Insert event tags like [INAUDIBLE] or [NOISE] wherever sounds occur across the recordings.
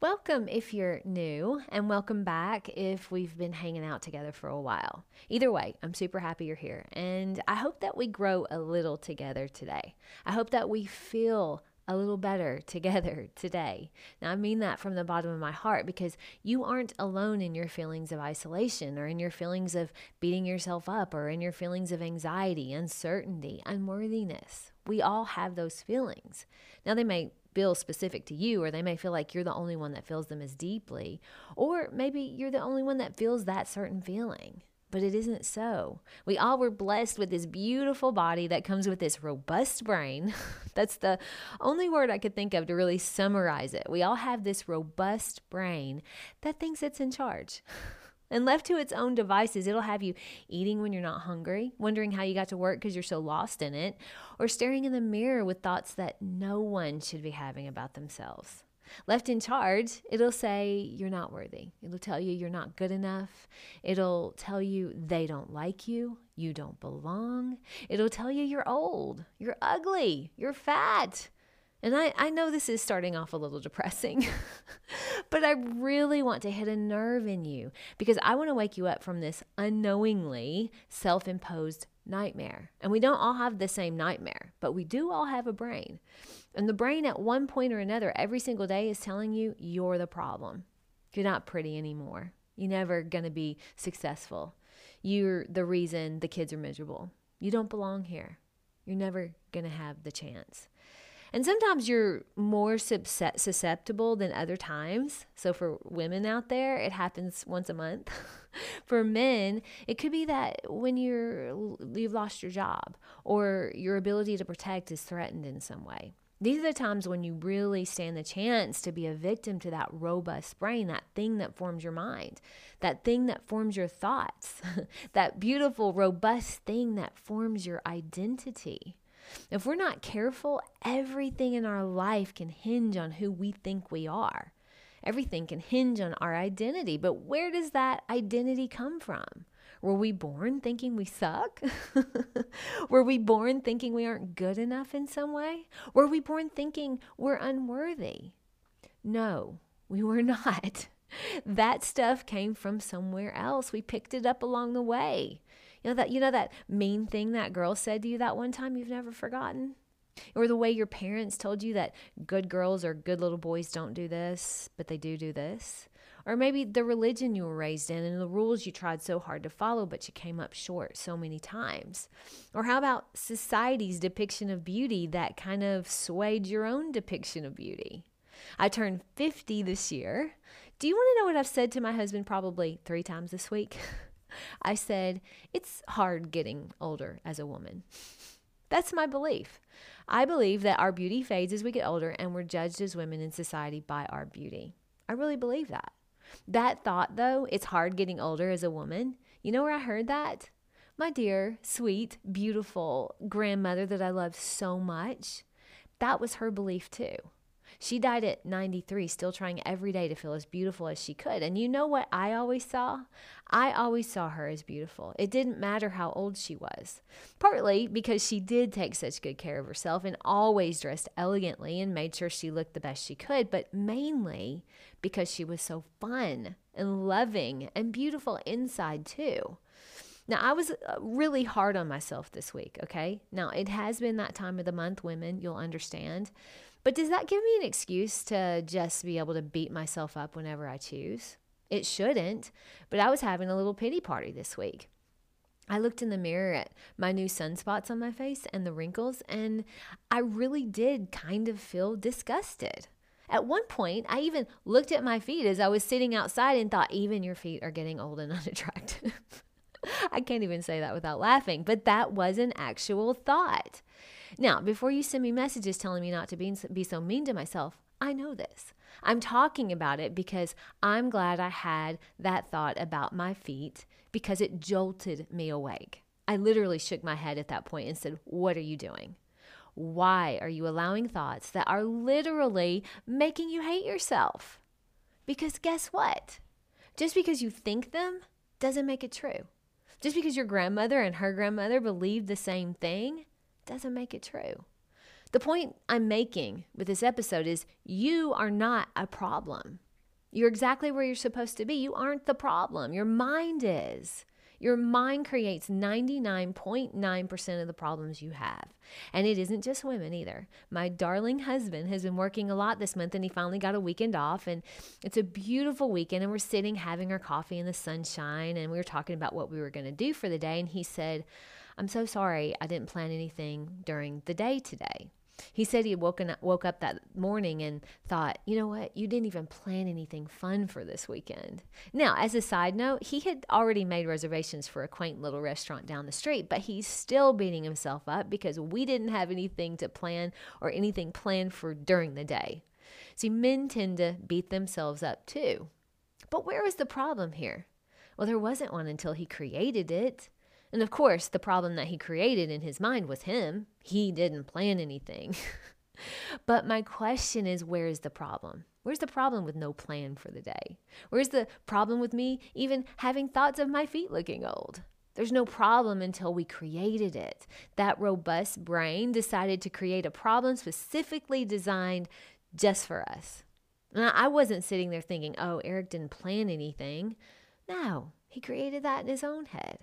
Welcome if you're new, and welcome back if we've been hanging out together for a while. Either way, I'm super happy you're here, and I hope that we grow a little together today. I hope that we feel a little better [LAUGHS] together today. Now, I mean that from the bottom of my heart because you aren't alone in your feelings of isolation or in your feelings of beating yourself up or in your feelings of anxiety, uncertainty, unworthiness. We all have those feelings. Now, they may feel specific to you, or they may feel like you're the only one that feels them as deeply, or maybe you're the only one that feels that certain feeling. But it isn't so. We all were blessed with this beautiful body that comes with this robust brain. [LAUGHS] That's the only word I could think of to really summarize it. We all have this robust brain that thinks it's in charge. [LAUGHS] And left to its own devices, it'll have you eating when you're not hungry, wondering how you got to work because you're so lost in it, or staring in the mirror with thoughts that no one should be having about themselves. Left in charge, it'll say you're not worthy. It'll tell you you're not good enough. It'll tell you they don't like you. You don't belong. It'll tell you you're old. You're ugly. You're fat. And I, I know this is starting off a little depressing, [LAUGHS] but I really want to hit a nerve in you because I want to wake you up from this unknowingly self imposed nightmare. And we don't all have the same nightmare, but we do all have a brain. And the brain, at one point or another, every single day is telling you you're the problem. You're not pretty anymore. You're never going to be successful. You're the reason the kids are miserable. You don't belong here. You're never going to have the chance. And sometimes you're more susceptible than other times. So for women out there, it happens once a month. [LAUGHS] for men, it could be that when you're you've lost your job or your ability to protect is threatened in some way. These are the times when you really stand the chance to be a victim to that robust brain, that thing that forms your mind, that thing that forms your thoughts, [LAUGHS] that beautiful, robust thing that forms your identity. If we're not careful, everything in our life can hinge on who we think we are. Everything can hinge on our identity. But where does that identity come from? Were we born thinking we suck? [LAUGHS] were we born thinking we aren't good enough in some way? Were we born thinking we're unworthy? No, we were [LAUGHS] not. That stuff came from somewhere else. We picked it up along the way. You know that you know that mean thing that girl said to you that one time you've never forgotten? Or the way your parents told you that good girls or good little boys don't do this, but they do do this. Or maybe the religion you were raised in and the rules you tried so hard to follow, but you came up short so many times. Or how about society's depiction of beauty that kind of swayed your own depiction of beauty? I turned 50 this year. Do you want to know what I've said to my husband probably three times this week? [LAUGHS] I said, It's hard getting older as a woman. That's my belief. I believe that our beauty fades as we get older and we're judged as women in society by our beauty. I really believe that. That thought, though, it's hard getting older as a woman. You know where I heard that? My dear, sweet, beautiful grandmother that I love so much. That was her belief too. She died at 93, still trying every day to feel as beautiful as she could. And you know what I always saw? I always saw her as beautiful. It didn't matter how old she was. Partly because she did take such good care of herself and always dressed elegantly and made sure she looked the best she could, but mainly because she was so fun and loving and beautiful inside too. Now, I was uh, really hard on myself this week, okay? Now, it has been that time of the month, women, you'll understand. But does that give me an excuse to just be able to beat myself up whenever I choose? It shouldn't, but I was having a little pity party this week. I looked in the mirror at my new sunspots on my face and the wrinkles, and I really did kind of feel disgusted. At one point, I even looked at my feet as I was sitting outside and thought, even your feet are getting old and [LAUGHS] unattractive. I can't even say that without laughing, but that was an actual thought. Now, before you send me messages telling me not to be, be so mean to myself, I know this. I'm talking about it because I'm glad I had that thought about my feet because it jolted me awake. I literally shook my head at that point and said, What are you doing? Why are you allowing thoughts that are literally making you hate yourself? Because guess what? Just because you think them doesn't make it true. Just because your grandmother and her grandmother believed the same thing doesn't make it true. The point I'm making with this episode is you are not a problem. You're exactly where you're supposed to be. You aren't the problem. Your mind is. Your mind creates 99.9% of the problems you have. And it isn't just women either. My darling husband has been working a lot this month and he finally got a weekend off. And it's a beautiful weekend. And we're sitting having our coffee in the sunshine. And we were talking about what we were going to do for the day. And he said, I'm so sorry I didn't plan anything during the day today. He said he had woken up, woke up that morning and thought, you know what, you didn't even plan anything fun for this weekend. Now, as a side note, he had already made reservations for a quaint little restaurant down the street, but he's still beating himself up because we didn't have anything to plan or anything planned for during the day. See, men tend to beat themselves up too. But where was the problem here? Well, there wasn't one until he created it. And of course, the problem that he created in his mind was him. He didn't plan anything. [LAUGHS] but my question is where is the problem? Where's the problem with no plan for the day? Where's the problem with me even having thoughts of my feet looking old? There's no problem until we created it. That robust brain decided to create a problem specifically designed just for us. And I wasn't sitting there thinking, oh, Eric didn't plan anything. No, he created that in his own head.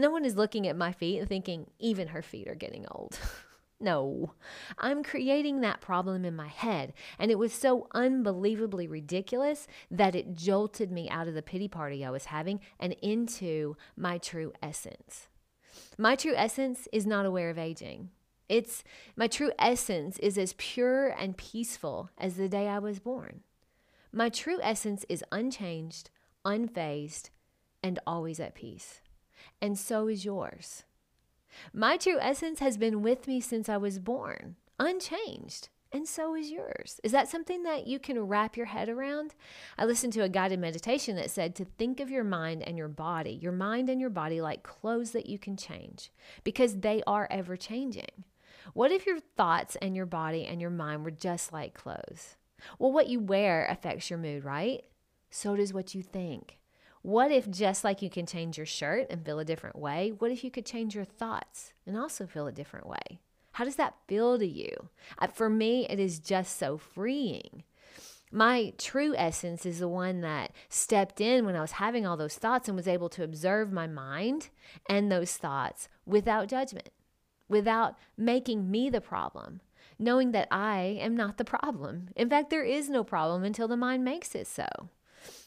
No one is looking at my feet and thinking, even her feet are getting old. [LAUGHS] no, I'm creating that problem in my head. And it was so unbelievably ridiculous that it jolted me out of the pity party I was having and into my true essence. My true essence is not aware of aging. It's my true essence is as pure and peaceful as the day I was born. My true essence is unchanged, unfazed, and always at peace and so is yours. My true essence has been with me since I was born, unchanged, and so is yours. Is that something that you can wrap your head around? I listened to a guided meditation that said to think of your mind and your body, your mind and your body like clothes that you can change because they are ever changing. What if your thoughts and your body and your mind were just like clothes? Well, what you wear affects your mood, right? So does what you think. What if, just like you can change your shirt and feel a different way, what if you could change your thoughts and also feel a different way? How does that feel to you? For me, it is just so freeing. My true essence is the one that stepped in when I was having all those thoughts and was able to observe my mind and those thoughts without judgment, without making me the problem, knowing that I am not the problem. In fact, there is no problem until the mind makes it so.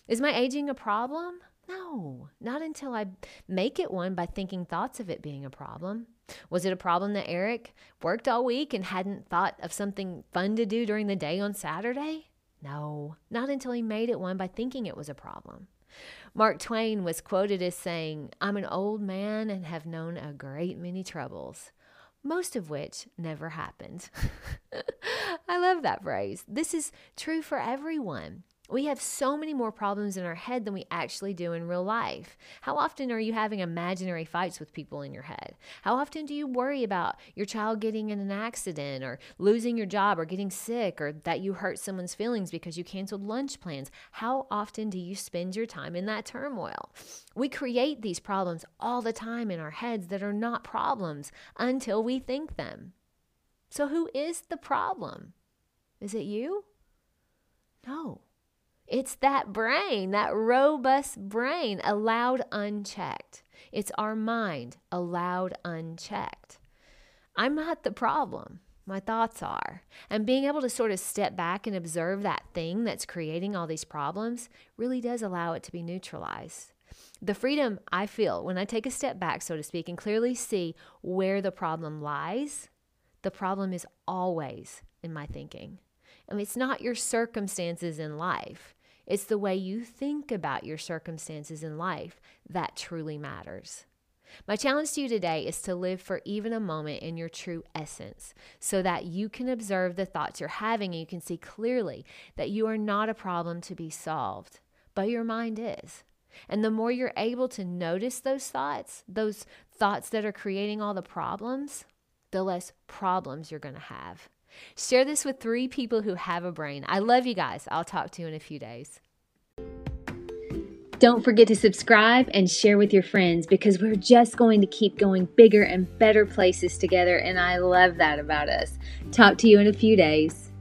Is my aging a problem? No, not until I make it one by thinking thoughts of it being a problem. Was it a problem that Eric worked all week and hadn't thought of something fun to do during the day on Saturday? No, not until he made it one by thinking it was a problem. Mark Twain was quoted as saying, I'm an old man and have known a great many troubles, most of which never happened. [LAUGHS] I love that phrase. This is true for everyone. We have so many more problems in our head than we actually do in real life. How often are you having imaginary fights with people in your head? How often do you worry about your child getting in an accident or losing your job or getting sick or that you hurt someone's feelings because you canceled lunch plans? How often do you spend your time in that turmoil? We create these problems all the time in our heads that are not problems until we think them. So, who is the problem? Is it you? No. It's that brain, that robust brain, allowed unchecked. It's our mind, allowed unchecked. I'm not the problem. My thoughts are. And being able to sort of step back and observe that thing that's creating all these problems really does allow it to be neutralized. The freedom I feel when I take a step back, so to speak, and clearly see where the problem lies, the problem is always in my thinking. Mean, it's not your circumstances in life, it's the way you think about your circumstances in life that truly matters. My challenge to you today is to live for even a moment in your true essence so that you can observe the thoughts you're having and you can see clearly that you are not a problem to be solved, but your mind is. And the more you're able to notice those thoughts, those thoughts that are creating all the problems, the less problems you're going to have. Share this with three people who have a brain. I love you guys. I'll talk to you in a few days. Don't forget to subscribe and share with your friends because we're just going to keep going bigger and better places together, and I love that about us. Talk to you in a few days.